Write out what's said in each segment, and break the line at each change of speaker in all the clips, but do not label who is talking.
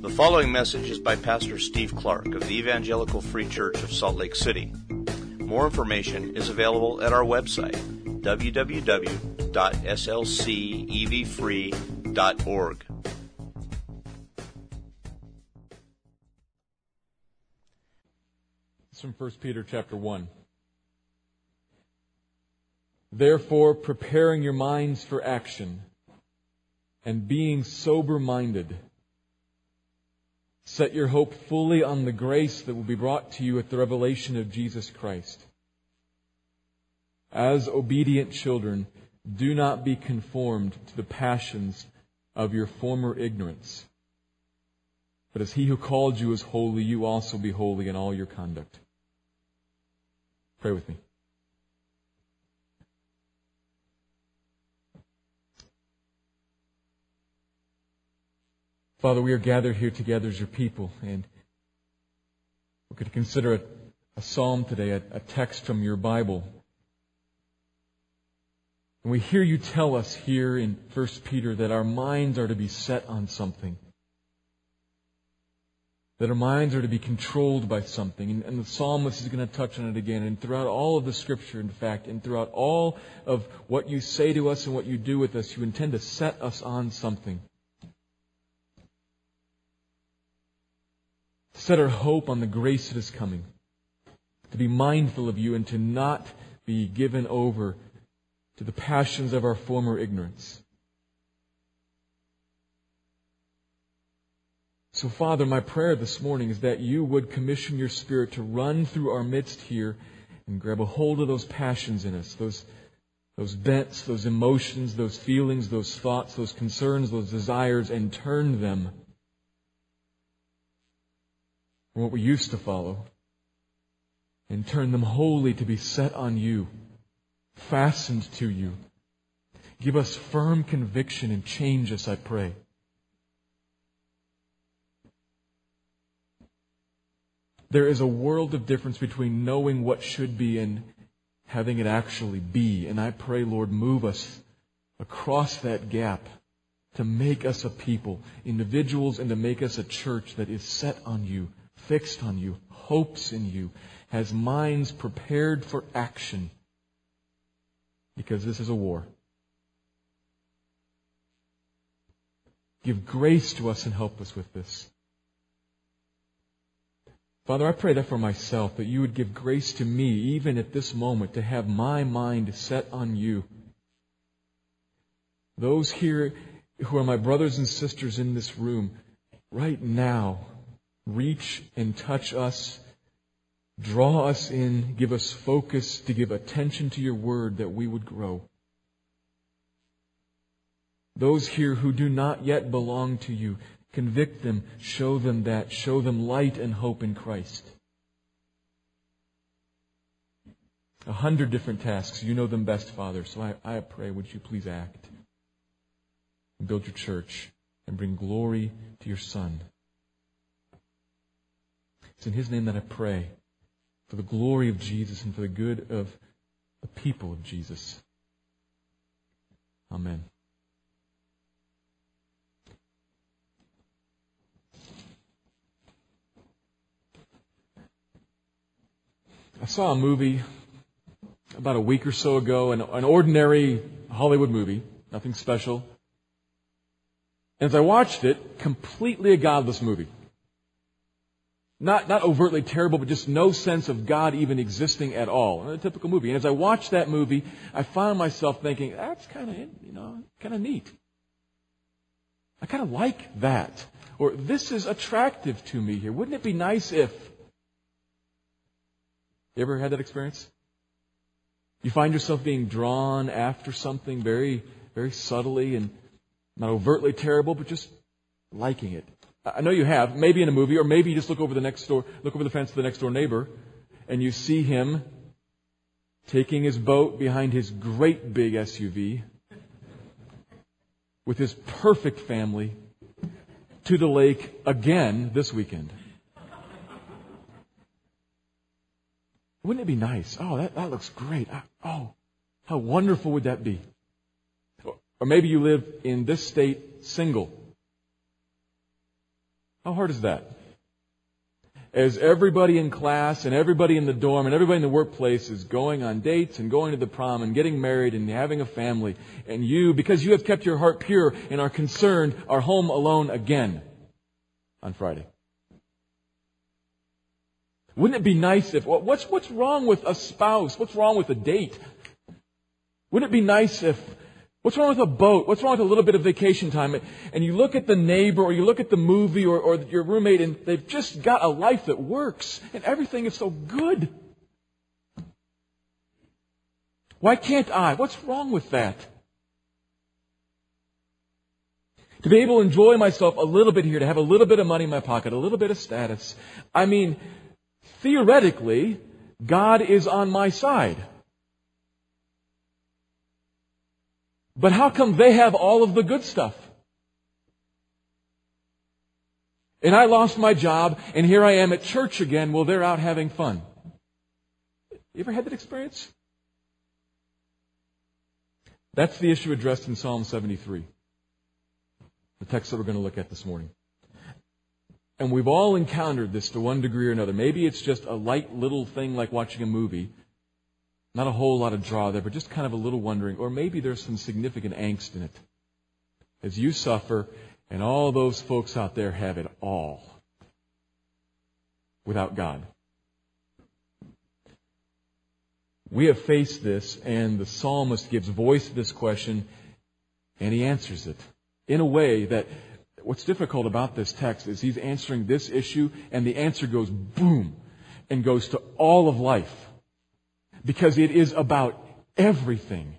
The following message is by Pastor Steve Clark of the Evangelical Free Church of Salt Lake City. More information is available at our website, www.slcevfree.org.
It's from 1 Peter chapter 1. Therefore, preparing your minds for action and being sober minded, set your hope fully on the grace that will be brought to you at the revelation of Jesus Christ. As obedient children, do not be conformed to the passions of your former ignorance. But as he who called you is holy, you also be holy in all your conduct. Pray with me. Father, we are gathered here together as your people, and we could consider a, a psalm today, a, a text from your Bible. And we hear you tell us here in 1 Peter that our minds are to be set on something. That our minds are to be controlled by something. And, and the psalmist is going to touch on it again. And throughout all of the scripture, in fact, and throughout all of what you say to us and what you do with us, you intend to set us on something. Set our hope on the grace that is coming, to be mindful of you and to not be given over to the passions of our former ignorance. So, Father, my prayer this morning is that you would commission your Spirit to run through our midst here and grab a hold of those passions in us, those, those bents, those emotions, those feelings, those thoughts, those concerns, those desires, and turn them from what we used to follow and turn them wholly to be set on you, fastened to you. Give us firm conviction and change us, I pray. There is a world of difference between knowing what should be and having it actually be. And I pray, Lord, move us across that gap to make us a people, individuals, and to make us a church that is set on you fixed on you, hopes in you, has minds prepared for action. Because this is a war. Give grace to us and help us with this. Father, I pray that for myself, that you would give grace to me, even at this moment, to have my mind set on you. Those here who are my brothers and sisters in this room, right now, reach and touch us, draw us in, give us focus to give attention to your word that we would grow. Those here who do not yet belong to you, convict them, show them that, show them light and hope in Christ. A hundred different tasks. You know them best, Father. So I, I pray, would you please act and build your church and bring glory to your Son. It's in His name that I pray for the glory of Jesus and for the good of the people of Jesus. Amen. I saw a movie about a week or so ago, an, an ordinary Hollywood movie, nothing special. And as I watched it, completely a godless movie. Not, not overtly terrible, but just no sense of God even existing at all. A typical movie. And as I watched that movie, I found myself thinking, that's kind of, you know, kind of neat. I kind of like that. Or this is attractive to me here. Wouldn't it be nice if. You ever had that experience? You find yourself being drawn after something very, very subtly and not overtly terrible, but just liking it. I know you have, maybe in a movie, or maybe you just look over the next door, look over the fence to the next door neighbor, and you see him taking his boat behind his great big SUV with his perfect family to the lake again this weekend. Wouldn't it be nice? Oh, that, that looks great. Oh, how wonderful would that be? Or maybe you live in this state single. How hard is that? As everybody in class and everybody in the dorm and everybody in the workplace is going on dates and going to the prom and getting married and having a family, and you, because you have kept your heart pure and are concerned, are home alone again on Friday. Wouldn't it be nice if, what's, what's wrong with a spouse? What's wrong with a date? Wouldn't it be nice if, what's wrong with a boat? What's wrong with a little bit of vacation time? And you look at the neighbor or you look at the movie or, or your roommate and they've just got a life that works and everything is so good. Why can't I? What's wrong with that? To be able to enjoy myself a little bit here, to have a little bit of money in my pocket, a little bit of status. I mean, theoretically, God is on my side. But how come they have all of the good stuff? And I lost my job, and here I am at church again while they're out having fun. You ever had that experience? That's the issue addressed in Psalm 73, the text that we're going to look at this morning. And we've all encountered this to one degree or another. Maybe it's just a light little thing like watching a movie. Not a whole lot of draw there, but just kind of a little wondering. Or maybe there's some significant angst in it. As you suffer, and all those folks out there have it all without God. We have faced this, and the psalmist gives voice to this question, and he answers it in a way that what's difficult about this text is he's answering this issue, and the answer goes boom and goes to all of life because it is about everything.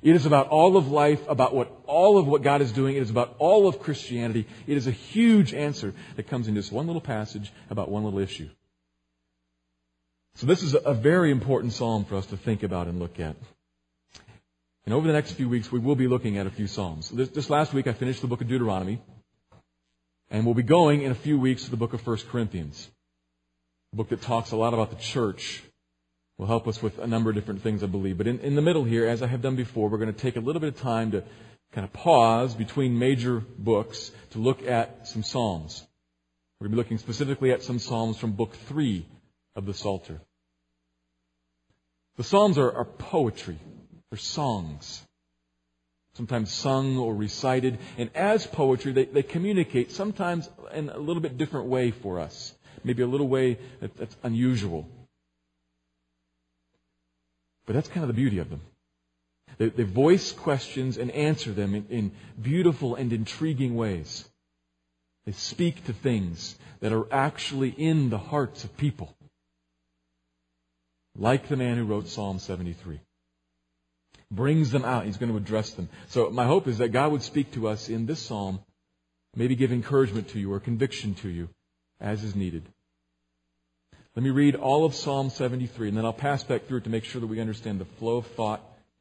It is about all of life, about what all of what God is doing. It is about all of Christianity. It is a huge answer that comes in just one little passage about one little issue. So this is a very important psalm for us to think about and look at. And over the next few weeks, we will be looking at a few psalms. This, this last week, I finished the book of Deuteronomy, and we'll be going in a few weeks to the book of 1 Corinthians, a book that talks a lot about the church will help us with a number of different things, I believe. But in, in the middle here, as I have done before, we're going to take a little bit of time to kind of pause between major books to look at some Psalms. We're going to be looking specifically at some Psalms from Book 3 of the Psalter. The Psalms are, are poetry. They're songs. Sometimes sung or recited. And as poetry, they, they communicate sometimes in a little bit different way for us. Maybe a little way that, that's unusual. But that's kind of the beauty of them. They, they voice questions and answer them in, in beautiful and intriguing ways. They speak to things that are actually in the hearts of people. Like the man who wrote Psalm 73. Brings them out. He's going to address them. So my hope is that God would speak to us in this psalm, maybe give encouragement to you or conviction to you as is needed. Let me read all of Psalm 73, and then I'll pass back through it to make sure that we understand the flow of thought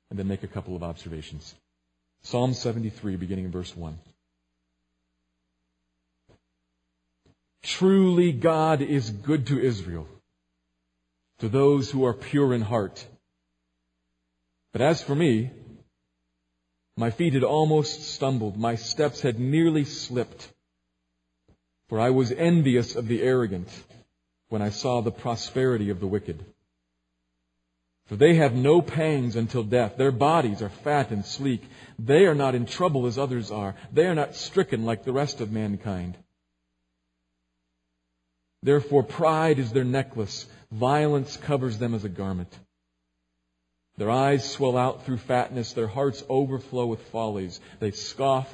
and then make a couple of observations. Psalm 73, beginning in verse 1. Truly God is good to Israel, to those who are pure in heart. But as for me, my feet had almost stumbled, my steps had nearly slipped, for I was envious of the arrogant when I saw the prosperity of the wicked. For they have no pangs until death. Their bodies are fat and sleek. They are not in trouble as others are. They are not stricken like the rest of mankind. Therefore, pride is their necklace. Violence covers them as a garment. Their eyes swell out through fatness. Their hearts overflow with follies. They scoff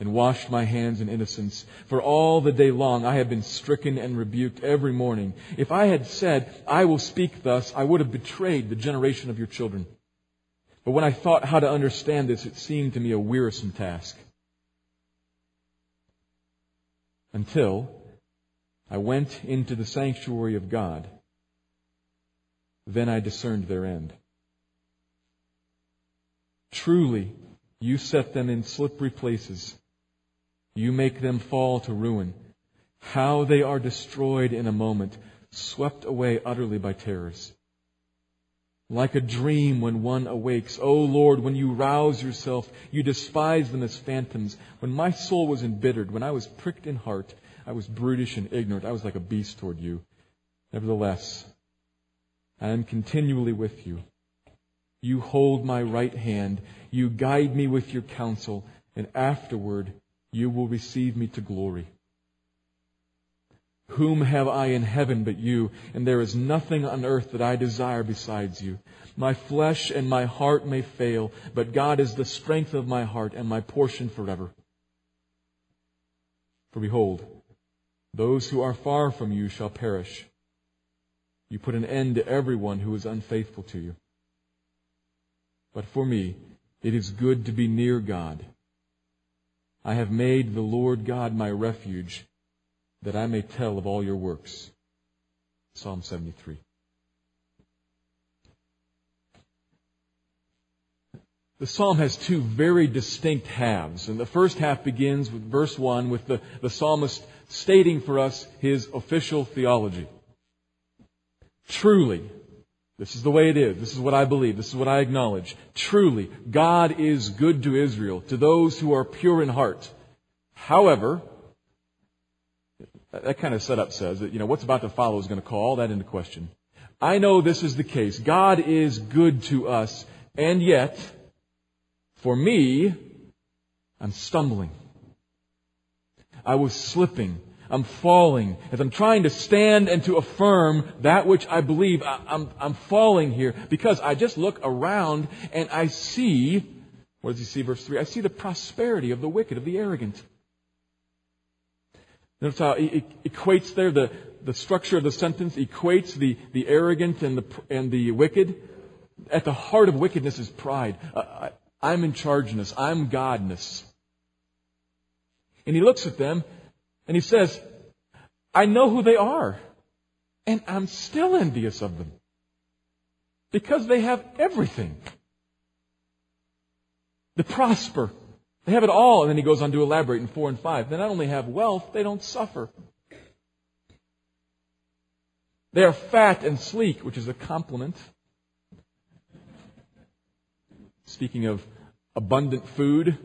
and washed my hands in innocence. For all the day long I have been stricken and rebuked every morning. If I had said, I will speak thus, I would have betrayed the generation of your children. But when I thought how to understand this, it seemed to me a wearisome task. Until I went into the sanctuary of God. Then I discerned their end. Truly, you set them in slippery places. You make them fall to ruin. How they are destroyed in a moment, swept away utterly by terrors. Like a dream when one awakes. O Lord, when you rouse yourself, you despise them as phantoms. When my soul was embittered, when I was pricked in heart, I was brutish and ignorant. I was like a beast toward you. Nevertheless, I am continually with you. You hold my right hand. You guide me with your counsel, and afterward you will receive me to glory. Whom have I in heaven but you? And there is nothing on earth that I desire besides you. My flesh and my heart may fail, but God is the strength of my heart and my portion forever. For behold, those who are far from you shall perish. You put an end to everyone who is unfaithful to you. But for me, it is good to be near God. I have made the Lord God my refuge, that I may tell of all your works. Psalm 73. The psalm has two very distinct halves. And the first half begins with verse 1 with the, the psalmist stating for us his official theology. Truly, this is the way it is. This is what I believe. This is what I acknowledge. Truly, God is good to Israel, to those who are pure in heart. However, that kind of setup says that, you know, what's about to follow is going to call all that into question. I know this is the case. God is good to us, and yet, for me, I'm stumbling. I was slipping. I'm falling. As I'm trying to stand and to affirm that which I believe, I'm, I'm falling here because I just look around and I see, what does he see, verse 3? I see the prosperity of the wicked, of the arrogant. Notice how he equates there the, the structure of the sentence, equates the, the arrogant and the, and the wicked. At the heart of wickedness is pride. Uh, I, I'm in chargeness. I'm godness. And he looks at them and he says, I know who they are. And I'm still envious of them. Because they have everything. They prosper. They have it all. And then he goes on to elaborate in 4 and 5. They not only have wealth, they don't suffer. They are fat and sleek, which is a compliment. Speaking of abundant food,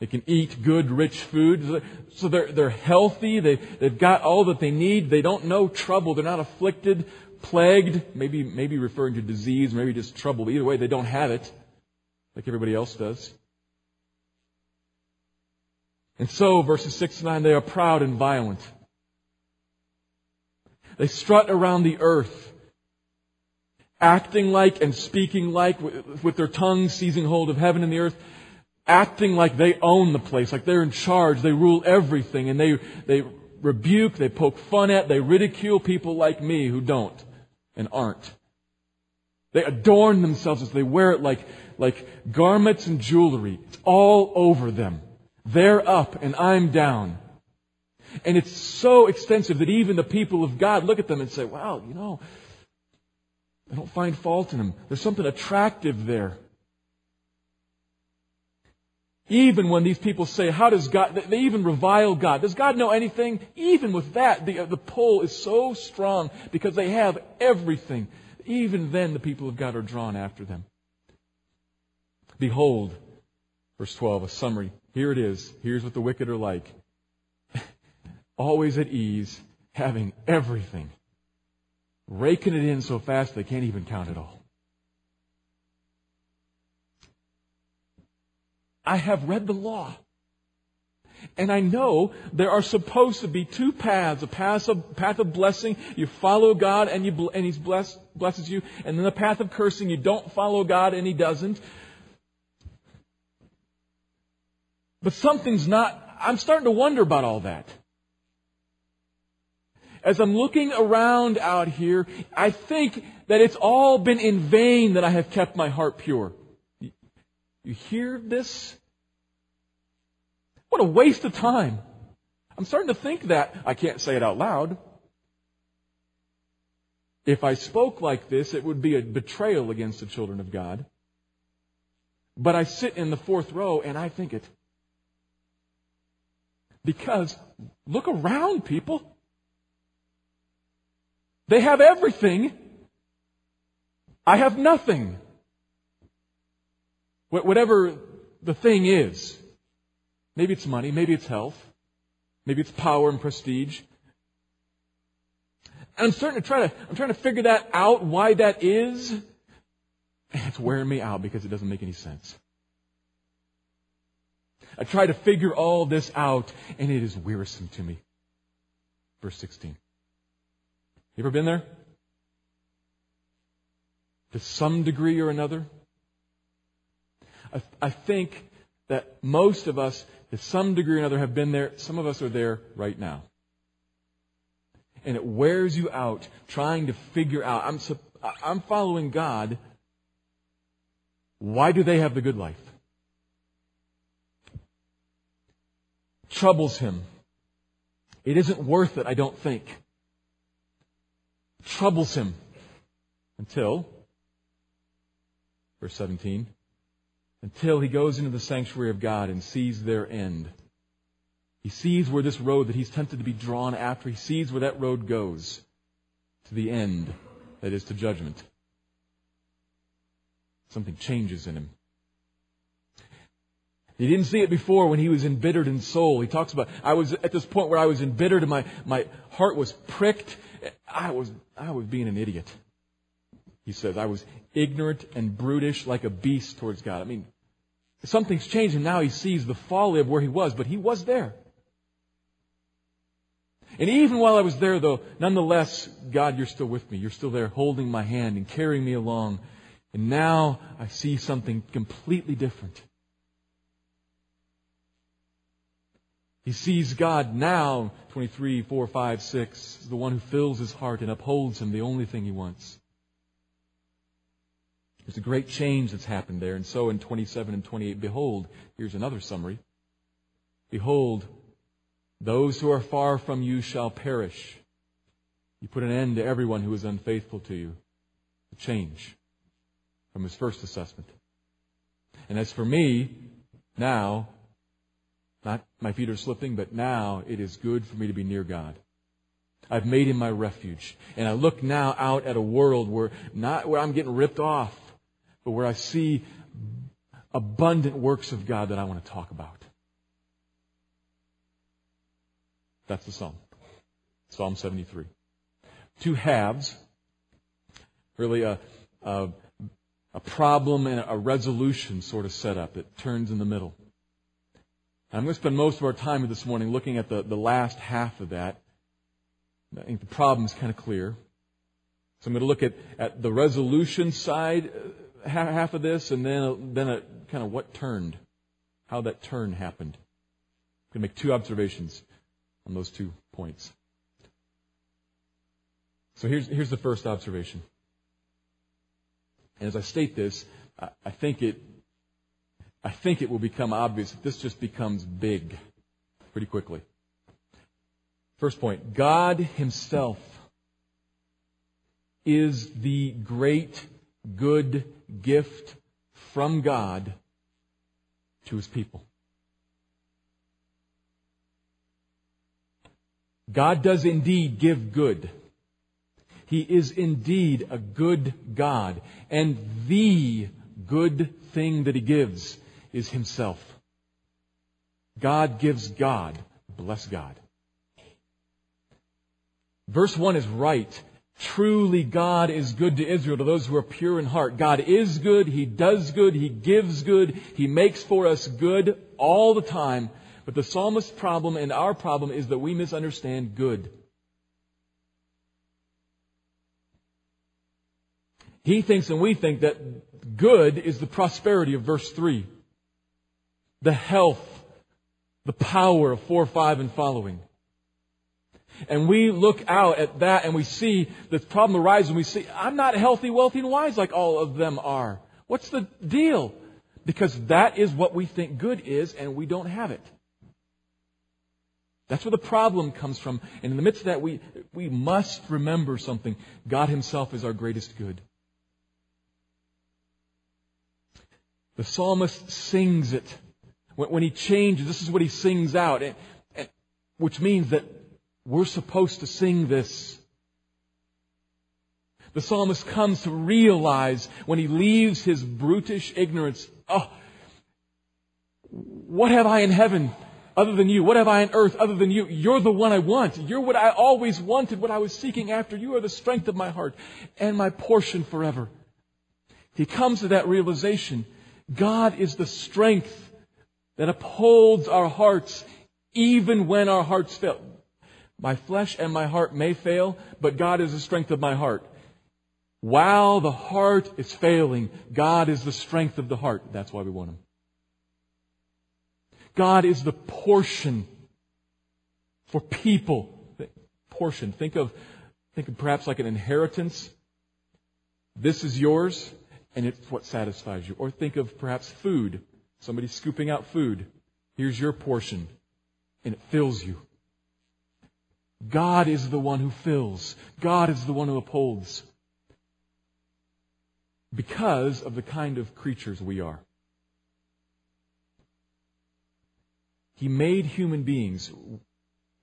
they can eat good, rich food. So they're, they're healthy. They, they've got all that they need. They don't know trouble. They're not afflicted, plagued, maybe, maybe referring to disease, maybe just trouble. Either way, they don't have it like everybody else does. And so, verses 6 to 9, they are proud and violent. They strut around the earth, acting like and speaking like, with their tongues seizing hold of heaven and the earth acting like they own the place, like they're in charge, they rule everything, and they, they rebuke, they poke fun at, they ridicule people like me who don't and aren't. They adorn themselves as they wear it like, like garments and jewelry. It's all over them. They're up and I'm down. And it's so extensive that even the people of God look at them and say, wow, you know, I don't find fault in them. There's something attractive there. Even when these people say, how does God, they even revile God. Does God know anything? Even with that, the, the pull is so strong because they have everything. Even then, the people of God are drawn after them. Behold, verse 12, a summary. Here it is. Here's what the wicked are like. Always at ease, having everything. Raking it in so fast they can't even count it all. I have read the law. And I know there are supposed to be two paths, a path of, path of blessing, you follow God and, you, and He bless, blesses you, and then the path of cursing, you don't follow God and He doesn't. But something's not, I'm starting to wonder about all that. As I'm looking around out here, I think that it's all been in vain that I have kept my heart pure. You hear this? What a waste of time. I'm starting to think that. I can't say it out loud. If I spoke like this, it would be a betrayal against the children of God. But I sit in the fourth row and I think it. Because look around, people. They have everything. I have nothing. Whatever the thing is. Maybe it's money, maybe it's health, maybe it's power and prestige. And I'm starting to try to, I'm trying to figure that out, why that is. And it's wearing me out because it doesn't make any sense. I try to figure all this out, and it is wearisome to me. Verse 16. You ever been there? To some degree or another? I, I think that most of us, to some degree or another, have been there. Some of us are there right now. And it wears you out trying to figure out, I'm, I'm following God. Why do they have the good life? Troubles him. It isn't worth it, I don't think. Troubles him until, verse 17, until he goes into the sanctuary of God and sees their end. He sees where this road that he's tempted to be drawn after, he sees where that road goes to the end, that is to judgment. Something changes in him. He didn't see it before when he was embittered in soul. He talks about, I was at this point where I was embittered and my, my heart was pricked. I was, I was being an idiot. He says, I was ignorant and brutish like a beast towards God. I mean, Something's changed and now he sees the folly of where he was, but he was there. And even while I was there though, nonetheless, God, you're still with me. You're still there holding my hand and carrying me along. And now I see something completely different. He sees God now, 23, 4, 5, 6, the one who fills his heart and upholds him, the only thing he wants. There's a great change that's happened there. And so in 27 and 28, behold, here's another summary. Behold, those who are far from you shall perish. You put an end to everyone who is unfaithful to you. A change from his first assessment. And as for me, now, not my feet are slipping, but now it is good for me to be near God. I've made him my refuge. And I look now out at a world where not where I'm getting ripped off, but where I see abundant works of God that I want to talk about. That's the psalm. Psalm 73. Two halves. Really a, a, a problem and a resolution sort of set up that turns in the middle. I'm going to spend most of our time this morning looking at the, the last half of that. I think the problem is kind of clear. So I'm going to look at, at the resolution side uh, half of this, and then then a, kind of what turned, how that turn happened. I'm going to make two observations on those two points. So here's here's the first observation. And as I state this, I, I think it I think it will become obvious that this just becomes big pretty quickly. First point God Himself is the great good gift from God to his people. God does indeed give good. He is indeed a good God. And the good thing that He gives is Himself. God gives God. Bless God. Verse 1 is right Truly God is good to Israel, to those who are pure in heart. God is good. He does good. He gives good. He makes for us good all the time. But the psalmist's problem and our problem is that we misunderstand good. He thinks and we think that good is the prosperity of verse 3. The health, the power of 4, 5, and following. And we look out at that and we see the problem arises and we see, I'm not healthy, wealthy, and wise like all of them are. What's the deal? Because that is what we think good is and we don't have it. That's where the problem comes from. And in the midst of that, we, we must remember something. God Himself is our greatest good. The psalmist sings it. When, when he changes, this is what he sings out, which means that we're supposed to sing this. The psalmist comes to realize when he leaves his brutish ignorance, oh, what have I in heaven other than you? What have I on earth other than you? You're the one I want. You're what I always wanted, what I was seeking after. You are the strength of my heart and my portion forever. He comes to that realization. God is the strength that upholds our hearts even when our hearts fail. My flesh and my heart may fail, but God is the strength of my heart. While the heart is failing, God is the strength of the heart. That's why we want Him. God is the portion for people. Portion. Think of, think of perhaps like an inheritance. This is yours, and it's what satisfies you. Or think of perhaps food. Somebody scooping out food. Here's your portion, and it fills you. God is the one who fills. God is the one who upholds. Because of the kind of creatures we are. He made human beings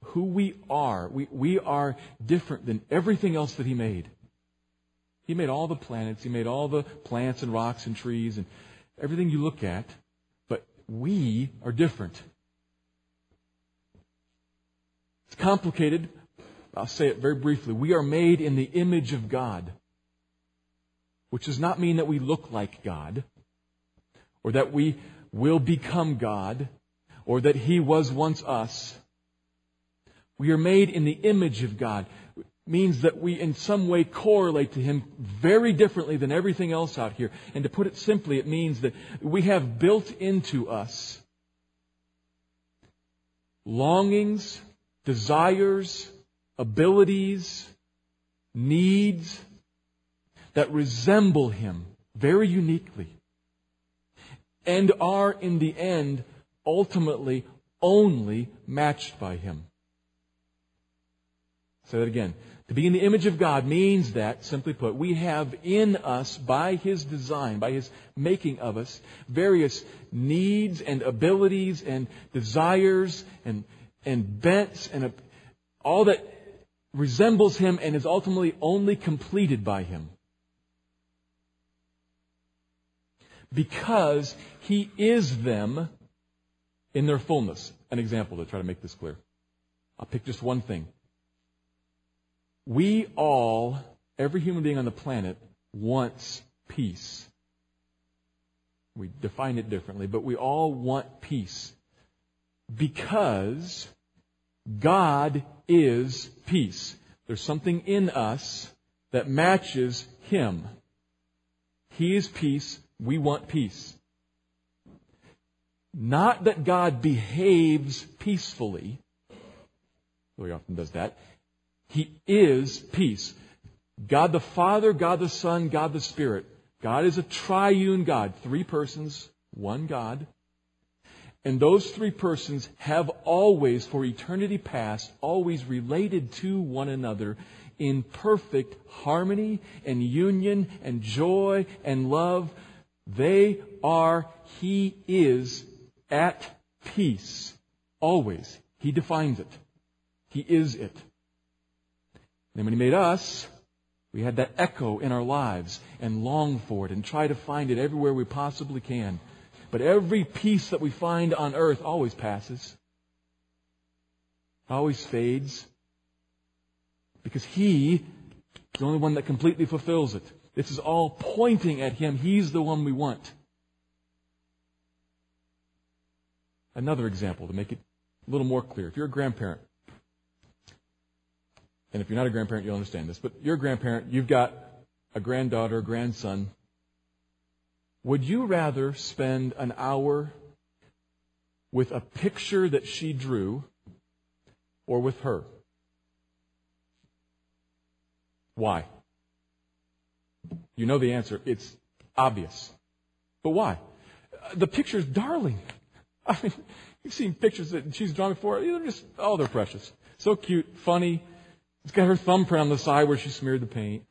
who we are. We, we are different than everything else that He made. He made all the planets, He made all the plants and rocks and trees and everything you look at, but we are different. It's complicated. I'll say it very briefly. We are made in the image of God, which does not mean that we look like God or that we will become God or that He was once us. We are made in the image of God. Means that we in some way correlate to Him very differently than everything else out here. And to put it simply, it means that we have built into us longings, desires, abilities, needs that resemble Him very uniquely and are in the end ultimately only matched by Him. Say that again. To be in the image of God means that, simply put, we have in us, by His design, by His making of us, various needs and abilities and desires and, and bents and all that resembles Him and is ultimately only completed by Him. Because He is them in their fullness. An example to try to make this clear. I'll pick just one thing. We all, every human being on the planet, wants peace. We define it differently, but we all want peace. Because God is peace. There's something in us that matches Him. He is peace. We want peace. Not that God behaves peacefully, though he often does that. He is peace. God the Father, God the Son, God the Spirit. God is a triune God, three persons, one God. And those three persons have always, for eternity past, always related to one another in perfect harmony and union and joy and love. They are, He is at peace. Always. He defines it. He is it. Then when He made us, we had that echo in our lives and long for it and try to find it everywhere we possibly can. But every peace that we find on earth always passes, always fades, because He is the only one that completely fulfills it. This is all pointing at Him. He's the one we want. Another example to make it a little more clear. If you're a grandparent, and if you're not a grandparent, you'll understand this, but you're a grandparent, you've got a granddaughter, a grandson. Would you rather spend an hour with a picture that she drew or with her? Why? You know the answer. It's obvious. But why? The picture's darling. I mean, You've seen pictures that she's drawn before. They're just, oh, they're precious. So cute, funny. It's got her thumbprint on the side where she smeared the paint.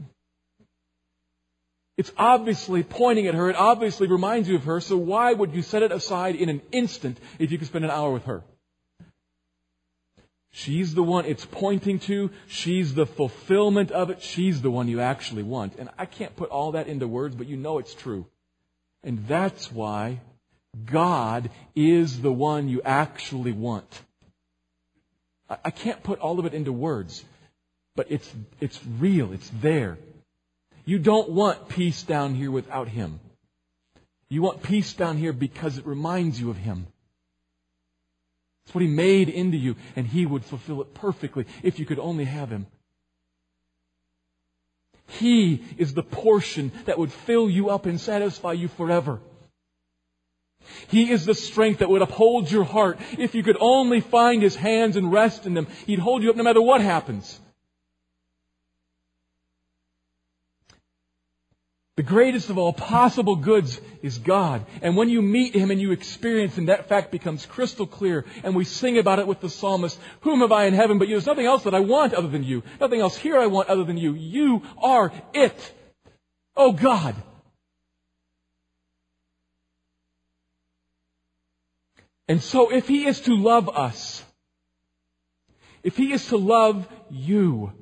It's obviously pointing at her. It obviously reminds you of her. So why would you set it aside in an instant if you could spend an hour with her? She's the one it's pointing to. She's the fulfillment of it. She's the one you actually want. And I can't put all that into words, but you know it's true. And that's why God is the one you actually want. I can't put all of it into words, but it's, it's real. It's there. You don't want peace down here without Him. You want peace down here because it reminds you of Him. It's what He made into you, and He would fulfill it perfectly if you could only have Him. He is the portion that would fill you up and satisfy you forever. He is the strength that would uphold your heart. If you could only find His hands and rest in them, He'd hold you up no matter what happens. The greatest of all possible goods is God. And when you meet Him and you experience Him, that fact becomes crystal clear. And we sing about it with the psalmist, Whom have I in heaven but you? There's nothing else that I want other than you. Nothing else here I want other than you. You are it. Oh God. And so if He is to love us, if He is to love you,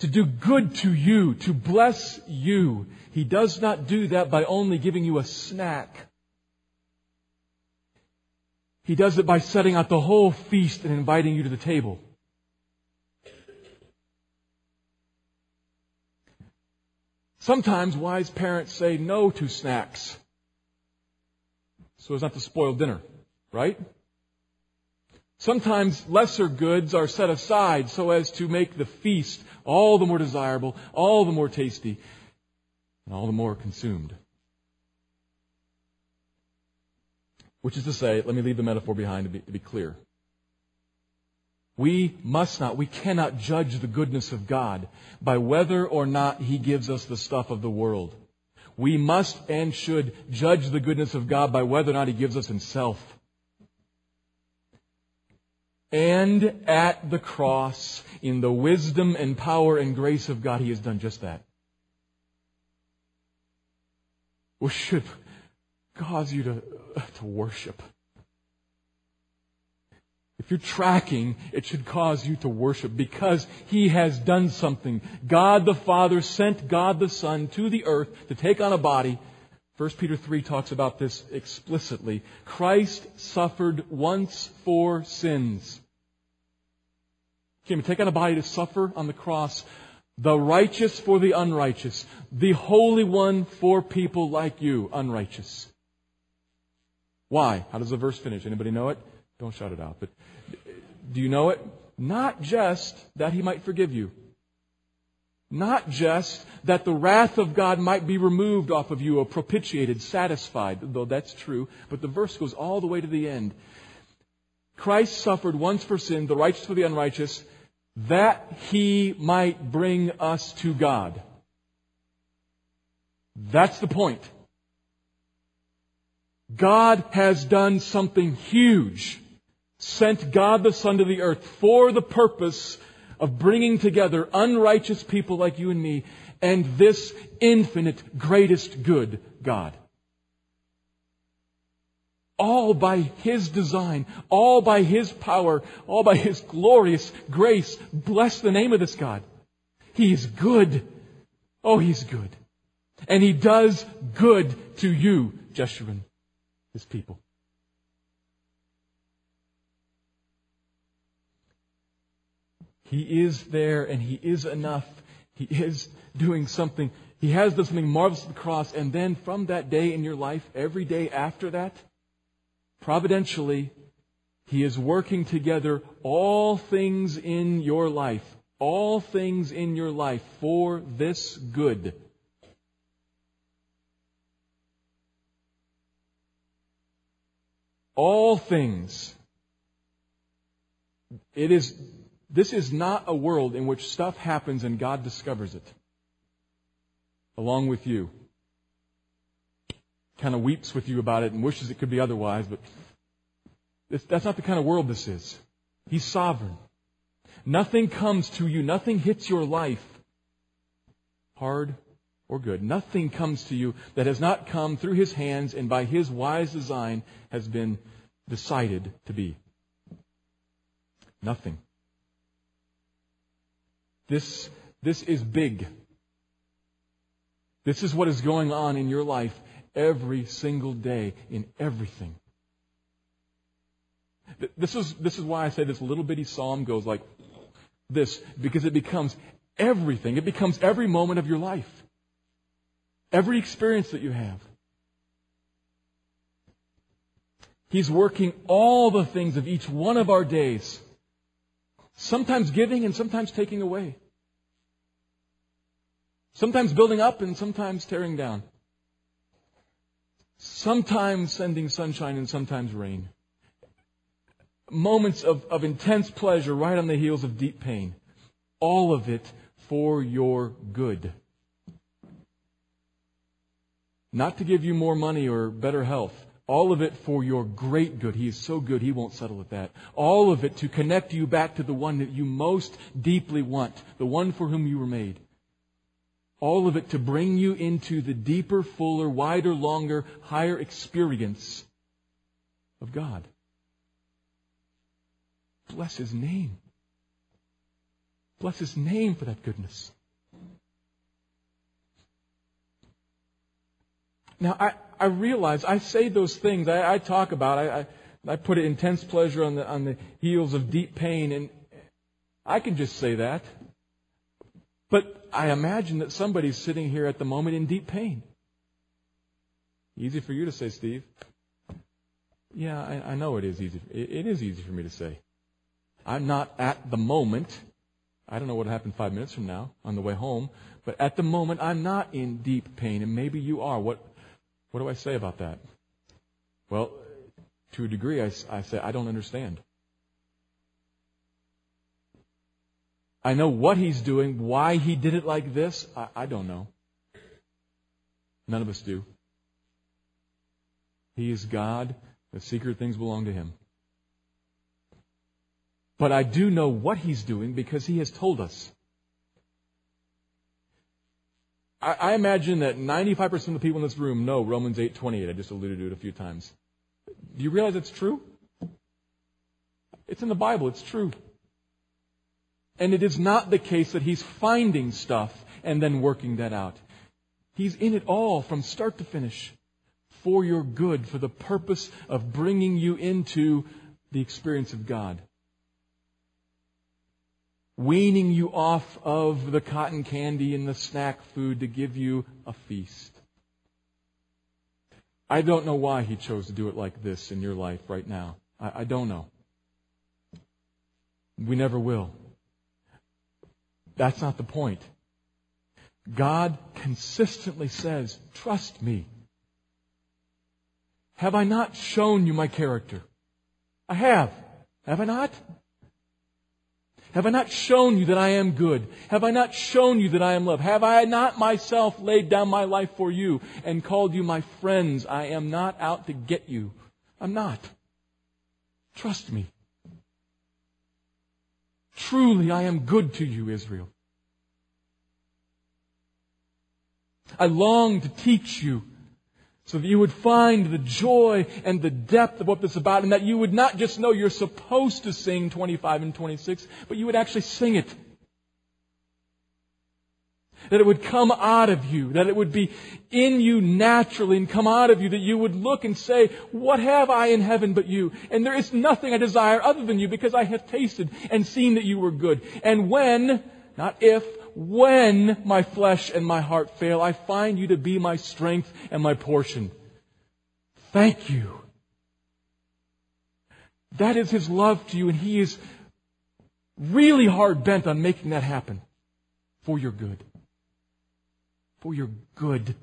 to do good to you, to bless you. He does not do that by only giving you a snack. He does it by setting out the whole feast and inviting you to the table. Sometimes wise parents say no to snacks so as not to spoil dinner, right? Sometimes lesser goods are set aside so as to make the feast all the more desirable, all the more tasty, and all the more consumed. Which is to say, let me leave the metaphor behind to be, to be clear. We must not, we cannot judge the goodness of God by whether or not He gives us the stuff of the world. We must and should judge the goodness of God by whether or not He gives us Himself. And at the cross, in the wisdom and power and grace of God, He has done just that. Which should cause you to, to worship. If you're tracking, it should cause you to worship because He has done something. God the Father sent God the Son to the earth to take on a body. 1 Peter 3 talks about this explicitly. Christ suffered once for sins came take on a body to suffer on the cross, the righteous for the unrighteous, the Holy One for people like you, unrighteous. Why? How does the verse finish? Anybody know it? Don't shout it out. But do you know it? Not just that he might forgive you. Not just that the wrath of God might be removed off of you or propitiated, satisfied, though that's true, but the verse goes all the way to the end. Christ suffered once for sin, the righteous for the unrighteous, that he might bring us to God. That's the point. God has done something huge. Sent God the Son to the earth for the purpose of bringing together unrighteous people like you and me and this infinite greatest good, God all by His design, all by His power, all by His glorious grace. Bless the name of this God. He is good. Oh, He's good. And He does good to you, Jeshurun, His people. He is there and He is enough. He is doing something. He has done something marvelous at the cross. And then from that day in your life, every day after that, providentially, He is working together all things in your life, all things in your life for this good. All things. It is, this is not a world in which stuff happens and God discovers it. Along with you. kind of weeps with you about it and wishes it could be otherwise, but that's not the kind of world this is. He's sovereign. Nothing comes to you, nothing hits your life, hard or good. Nothing comes to you that has not come through His hands and by His wise design has been decided to be. Nothing. This, this is big. This is what is going on in your life every single day in everything. This is, this is why I say this little bitty psalm goes like this, because it becomes everything. It becomes every moment of your life. Every experience that you have. He's working all the things of each one of our days. Sometimes giving and sometimes taking away. Sometimes building up and sometimes tearing down. Sometimes sending sunshine and sometimes rain. Moments of, of intense pleasure right on the heels of deep pain. All of it for your good. Not to give you more money or better health. All of it for your great good. He is so good, He won't settle with that. All of it to connect you back to the one that you most deeply want, the one for whom you were made. All of it to bring you into the deeper, fuller, wider, longer, higher experience of God. Bless His name. Bless His name for that goodness. Now, I, I realize I say those things, I, I talk about, I, I, I put intense pleasure on the, on the heels of deep pain, and I can just say that. But I imagine that somebody's sitting here at the moment in deep pain. Easy for you to say, Steve. Yeah, I, I know it is easy. It, it is easy for me to say. I'm not at the moment. I don't know what will happen five minutes from now on the way home, but at the moment I'm not in deep pain, and maybe you are. What what do I say about that? Well, to a degree, I, I say I don't understand. I know what he's doing, why he did it like this. I, I don't know. None of us do. He is God. The secret things belong to him. But I do know what he's doing because he has told us. I, imagine that 95% of the people in this room know Romans 8.28. I just alluded to it a few times. Do you realize it's true? It's in the Bible. It's true. And it is not the case that he's finding stuff and then working that out. He's in it all from start to finish for your good, for the purpose of bringing you into the experience of God weaning you off of the cotton candy and the snack food to give you a feast. I don't know why he chose to do it like this in your life right now. I, I don't know. We never will. That's not the point. God consistently says, trust me. Have I not shown you my character? I have. Have I not? Have I not shown you that I am good? Have I not shown you that I am love? Have I not myself laid down my life for you and called you my friends? I am not out to get you. I'm not. Trust me. Truly, I am good to you, Israel. I long to teach you so that you would find the joy and the depth of what this is about, and that you would not just know you're supposed to sing 25 and 26, but you would actually sing it. That it would come out of you, that it would be in you naturally and come out of you, that you would look and say, what have I in heaven but you? And there is nothing I desire other than you because I have tasted and seen that you were good. And when, not if, when my flesh and my heart fail, I find you to be my strength and my portion. Thank you. That is His love to you, and He is really hard bent on making that happen for your good. For your good.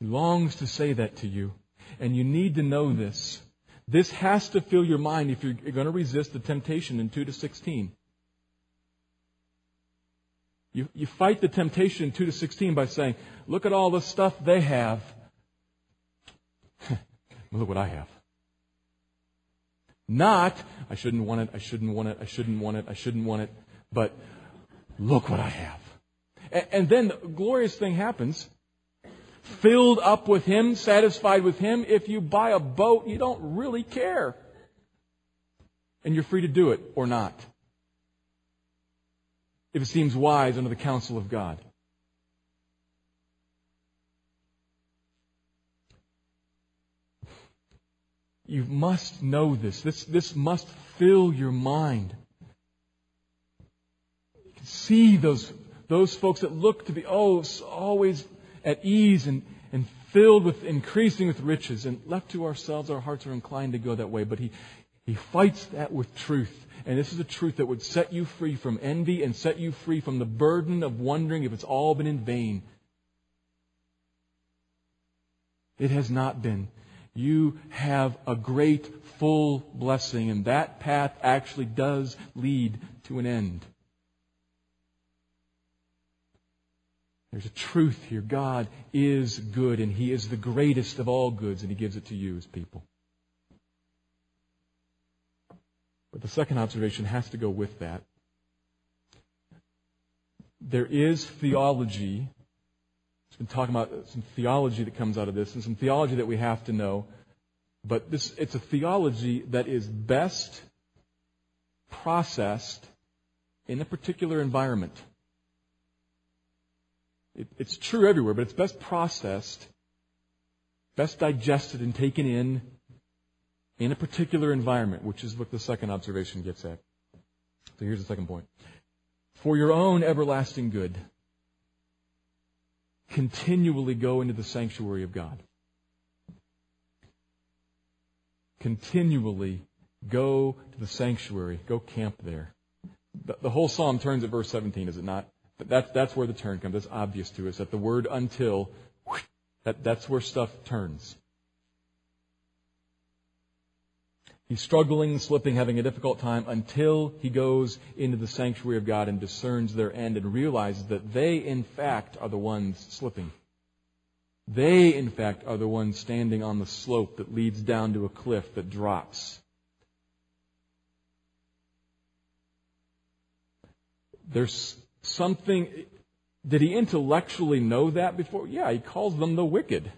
He longs to say that to you, and you need to know this. This has to fill your mind if you're going to resist the temptation in 2 to 16. You, you fight the temptation in 2 to 16 by saying, look at all the stuff they have. look what I have. Not, I shouldn't want it, I shouldn't want it, I shouldn't want it, I shouldn't want it, but look what I have. And, and then the glorious thing happens. Filled up with Him, satisfied with Him, if you buy a boat, you don't really care. And you're free to do it or not. If it seems wise under the counsel of God. You must know this. This, this must fill your mind. You can see those, those folks that look to be, oh, always at ease and, and filled with, increasing with riches. And left to ourselves, our hearts are inclined to go that way. But he, he fights that with truth. And this is a truth that would set you free from envy and set you free from the burden of wondering if it's all been in vain. It has not been you have a great full blessing, and that path actually does lead to an end. There's a truth here. God is good, and He is the greatest of all goods, and He gives it to you as people. But the second observation has to go with that. There is theology We've been talking about some theology that comes out of this and some theology that we have to know. But this, it's a theology that is best processed in a particular environment. It, it's true everywhere, but it's best processed, best digested and taken in in a particular environment, which is what the second observation gets at. So here's the second point. For your own everlasting good continually go into the sanctuary of God. Continually go to the sanctuary. Go camp there. The, the whole psalm turns at verse 17, is it not? That's, that's where the turn comes. That's obvious to us. That the word until, that, that's where stuff turns. He's struggling, slipping, having a difficult time until he goes into the sanctuary of God and discerns their end and realizes that they, in fact, are the ones slipping. They, in fact, are the ones standing on the slope that leads down to a cliff that drops. There's something. Did he intellectually know that before? Yeah, he calls them the wicked.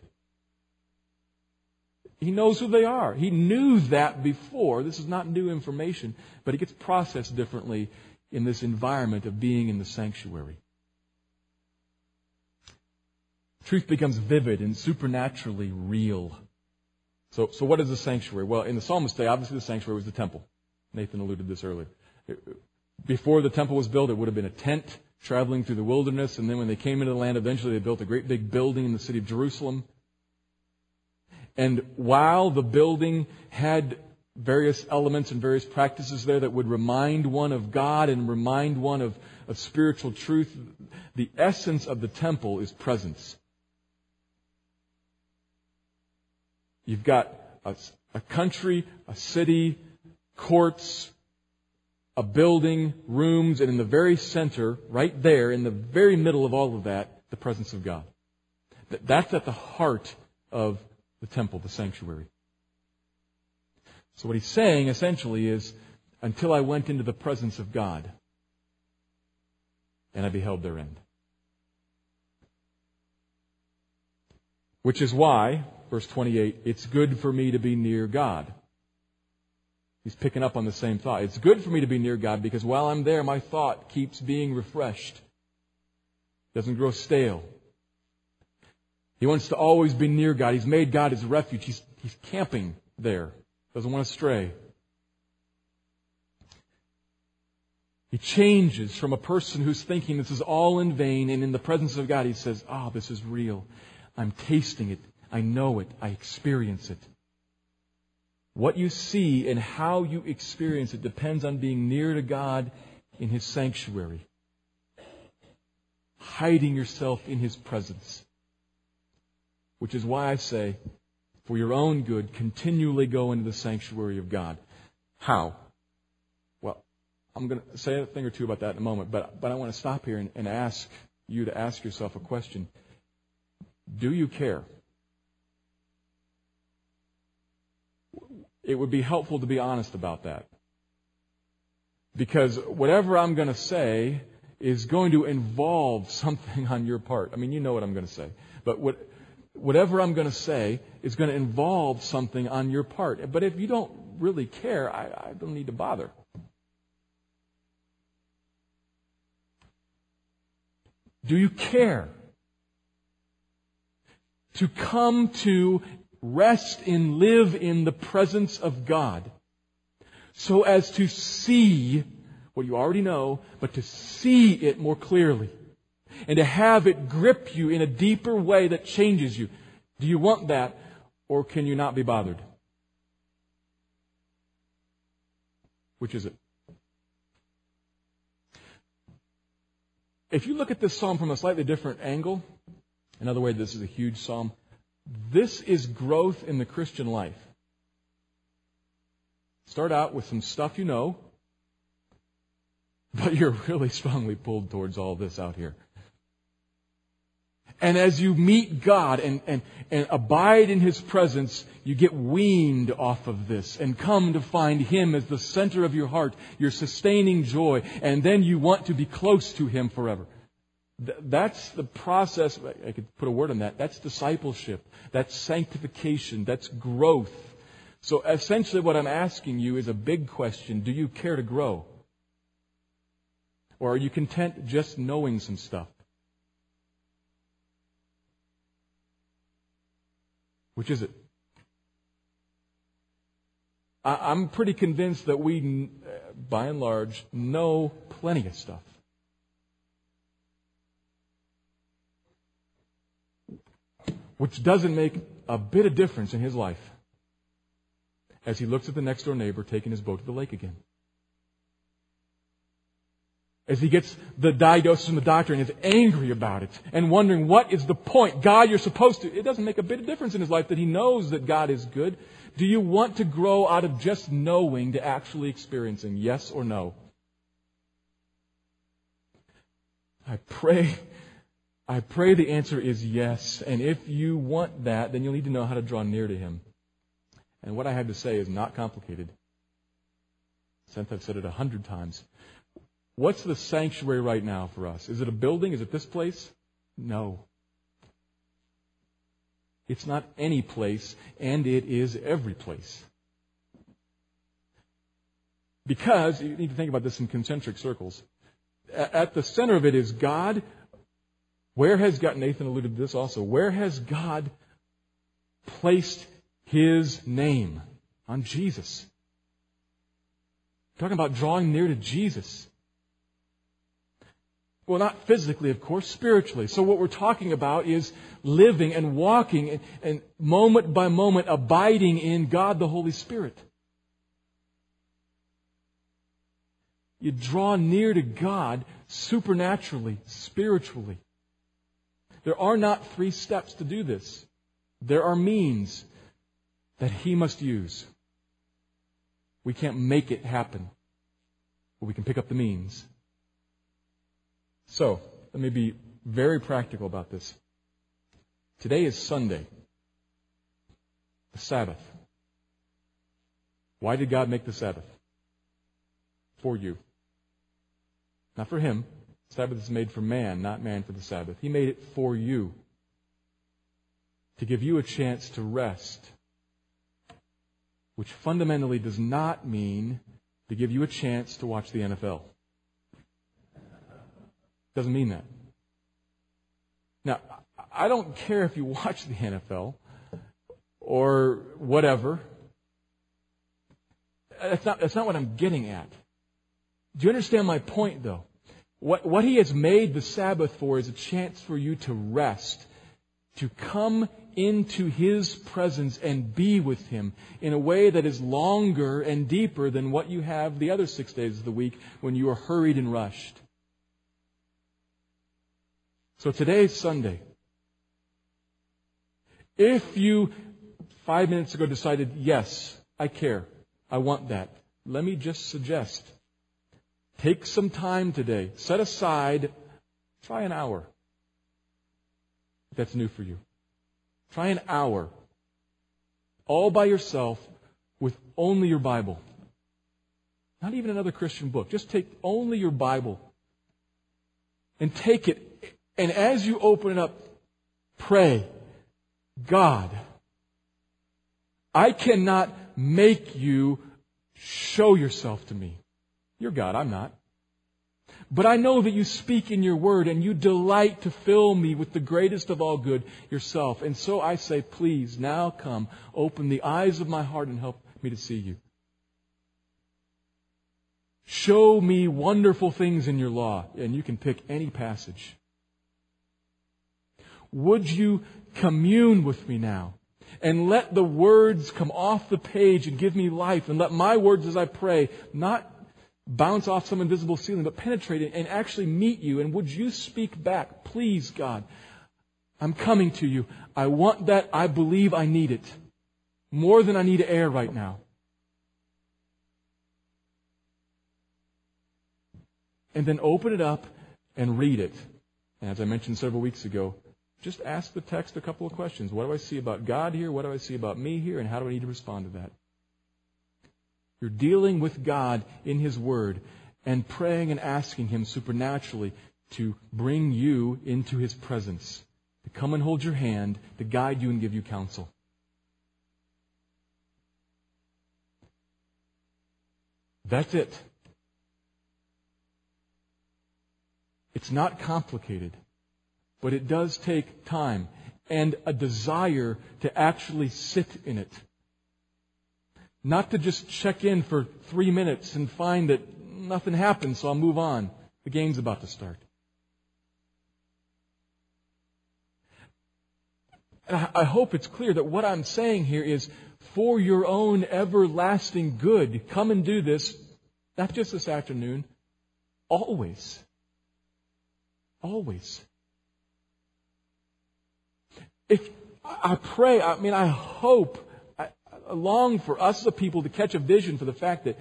He knows who they are. He knew that before. This is not new information, but it gets processed differently in this environment of being in the sanctuary. Truth becomes vivid and supernaturally real. So, so what is the sanctuary? Well, in the psalmist day, obviously the sanctuary was the temple. Nathan alluded to this earlier. Before the temple was built, it would have been a tent traveling through the wilderness, and then when they came into the land, eventually they built a great big building in the city of Jerusalem. And while the building had various elements and various practices there that would remind one of God and remind one of, of spiritual truth, the essence of the temple is presence. You've got a, a country, a city, courts, a building, rooms, and in the very center, right there, in the very middle of all of that, the presence of God. That's at the heart of the temple, the sanctuary. So what he's saying essentially is, until I went into the presence of God and I beheld their end. Which is why, verse 28, it's good for me to be near God. He's picking up on the same thought. It's good for me to be near God because while I'm there, my thought keeps being refreshed. It doesn't grow stale. He wants to always be near God. He's made God his refuge. He's, he's camping there. Doesn't want to stray. He changes from a person who's thinking this is all in vain, and in the presence of God, he says, Ah, oh, this is real. I'm tasting it. I know it. I experience it. What you see and how you experience it depends on being near to God in His sanctuary, hiding yourself in His presence. Which is why I say, for your own good, continually go into the sanctuary of God. How? Well, I'm going to say a thing or two about that in a moment, but, but I want to stop here and, and ask you to ask yourself a question. Do you care? It would be helpful to be honest about that. Because whatever I'm going to say is going to involve something on your part. I mean, you know what I'm going to say. But what, whatever I'm going to say is going to involve something on your part. But if you don't really care, I, I don't need to bother. Do you care? To come to rest and live in the presence of God so as to see what you already know, but to see it more clearly and to have it grip you in a deeper way that changes you. Do you want that or can you not be bothered? Which is it? If you look at this psalm from a slightly different angle, another way this is a huge psalm, this is growth in the Christian life. Start out with some stuff you know, but you're really strongly pulled towards all this out here. And as you meet God and, and, and abide in His presence, you get weaned off of this and come to find Him as the center of your heart, your sustaining joy, and then you want to be close to Him forever. That's the process. I could put a word on that. That's discipleship. That's sanctification. That's growth. So essentially what I'm asking you is a big question. Do you care to grow? Or are you content just knowing some stuff? Which is it? I'm pretty convinced that we, uh, by and large, know plenty of stuff. Which doesn't make a bit of difference in his life as he looks at the next door neighbor taking his boat to the lake again as he gets the diagnosis from the doctor and is angry about it and wondering what is the point? God, you're supposed to. It doesn't make a bit of difference in his life that he knows that God is good. Do you want to grow out of just knowing to actually experiencing? Yes or no? I pray, I pray the answer is yes. And if you want that, then you'll need to know how to draw near to him. And what I have to say is not complicated. Since I've said it a hundred times. What's the sanctuary right now for us? Is it a building? Is it this place? No. It's not any place, and it is every place. Because, you need to think about this in concentric circles. At the center of it is God. Where has God, Nathan alluded to this also, where has God placed His name? On Jesus. Talking about drawing near to Jesus. Well, not physically, of course, spiritually. So what we're talking about is living and walking and, and, moment by moment abiding in God the Holy Spirit. You draw near to God supernaturally, spiritually. There are not three steps to do this. There are means that He must use. We can't make it happen, but we can pick up the means. So, let me be very practical about this. Today is Sunday, the Sabbath. Why did God make the Sabbath? For you. Not for him. Sabbath is made for man, not man for the Sabbath. He made it for you. To give you a chance to rest. Which fundamentally does not mean to give you a chance to watch the NFL. Doesn't mean that. Now, I don't care if you watch the NFL or whatever. That's not, that's not what I'm getting at. Do you understand my point, though? What, what he has made the Sabbath for is a chance for you to rest, to come into his presence and be with him in a way that is longer and deeper than what you have the other six days of the week when you are hurried and rushed. So today is Sunday. If you five minutes ago decided, yes, I care, I want that, let me just suggest Take some time today. Set aside, try an hour. If that's new for you. Try an hour. All by yourself with only your Bible. Not even another Christian book. Just take only your Bible. And take it. And as you open it up, pray, God, I cannot make you show yourself to me. You're God, I'm not. But I know that you speak in your word and you delight to fill me with the greatest of all good, yourself. And so I say, please, now come, open the eyes of my heart and help me to see you. Show me wonderful things in your law. And you can pick any passage. Would you commune with me now? And let the words come off the page and give me life. And let my words as I pray not bounce off some invisible ceiling, but penetrate it and actually meet you. And would you speak back? Please, God, I'm coming to you. I want that. I believe I need it. More than I need air right now. And then open it up and read it. And as I mentioned several weeks ago, just ask the text a couple of questions. What do I see about God here? What do I see about me here? And how do I need to respond to that? You're dealing with God in His Word and praying and asking Him supernaturally to bring you into His presence, to come and hold your hand, to guide you and give you counsel. That's it. It's not complicated, but it does take time and a desire to actually sit in it. Not to just check in for three minutes and find that nothing happened, so I'll move on. The game's about to start. I hope it's clear that what I'm saying here is for your own everlasting good. Come and do this, not just this afternoon, always. Always. If I pray, I mean, I hope long for us as a people to catch a vision for the fact that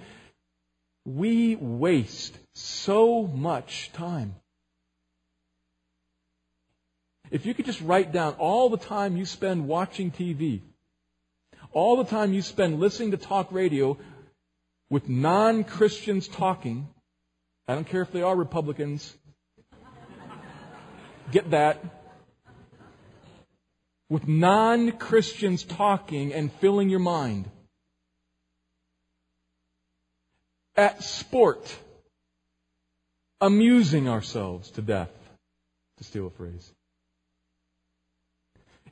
we waste so much time. If you could just write down all the time you spend watching TV, all the time you spend listening to talk radio with non Christians talking, I don't care if they are Republicans, get that with non Christians talking and filling your mind. At sport, amusing ourselves to death, to steal a phrase.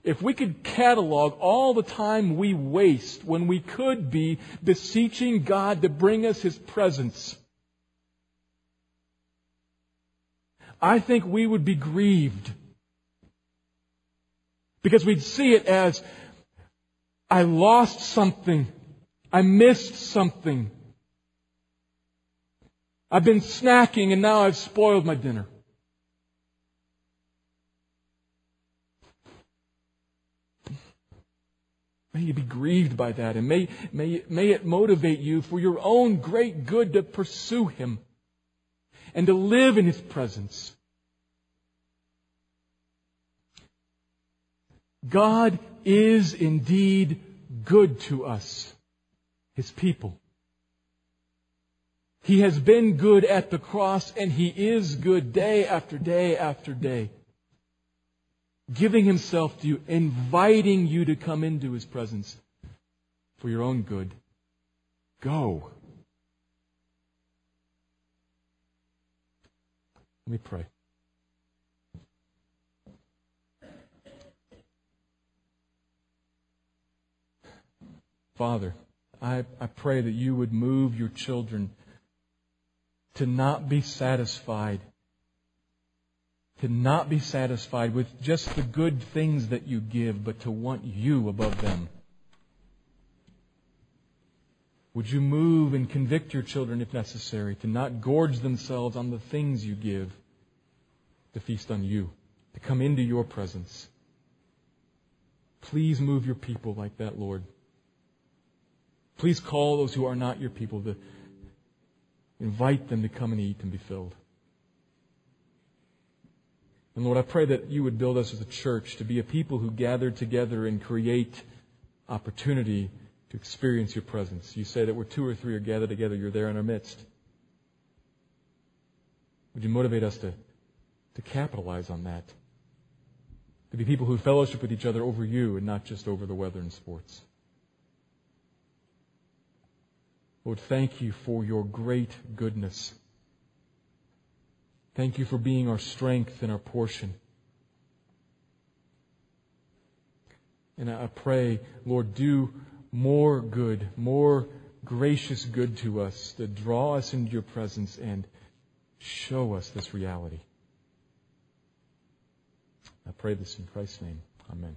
If we could catalog all the time we waste when we could be beseeching God to bring us His presence, I think we would be grieved because we'd see it as, I lost something. I missed something. I've been snacking and now I've spoiled my dinner. May you be grieved by that and may, may, may it motivate you for your own great good to pursue Him and to live in His presence. God is indeed good to us, His people. He has been good at the cross and He is good day after day after day. Giving Himself to you, inviting you to come into His presence for your own good. Go. Let me pray. Father, I, I pray that you would move your children to not be satisfied, to not be satisfied with just the good things that you give, but to want you above them. Would you move and convict your children if necessary to not gorge themselves on the things you give, to feast on you, to come into your presence? Please move your people like that, Lord. Please call those who are not your people to, Invite them to come and eat and be filled. And Lord, I pray that you would build us as a church to be a people who gather together and create opportunity to experience your presence. You say that where two or three are gathered together, you're there in our midst. Would you motivate us to, to capitalize on that? To be people who fellowship with each other over you and not just over the weather and sports. Lord, thank you for your great goodness. Thank you for being our strength and our portion. And I pray, Lord, do more good, more gracious good to us to draw us into your presence and show us this reality. I pray this in Christ's name. Amen.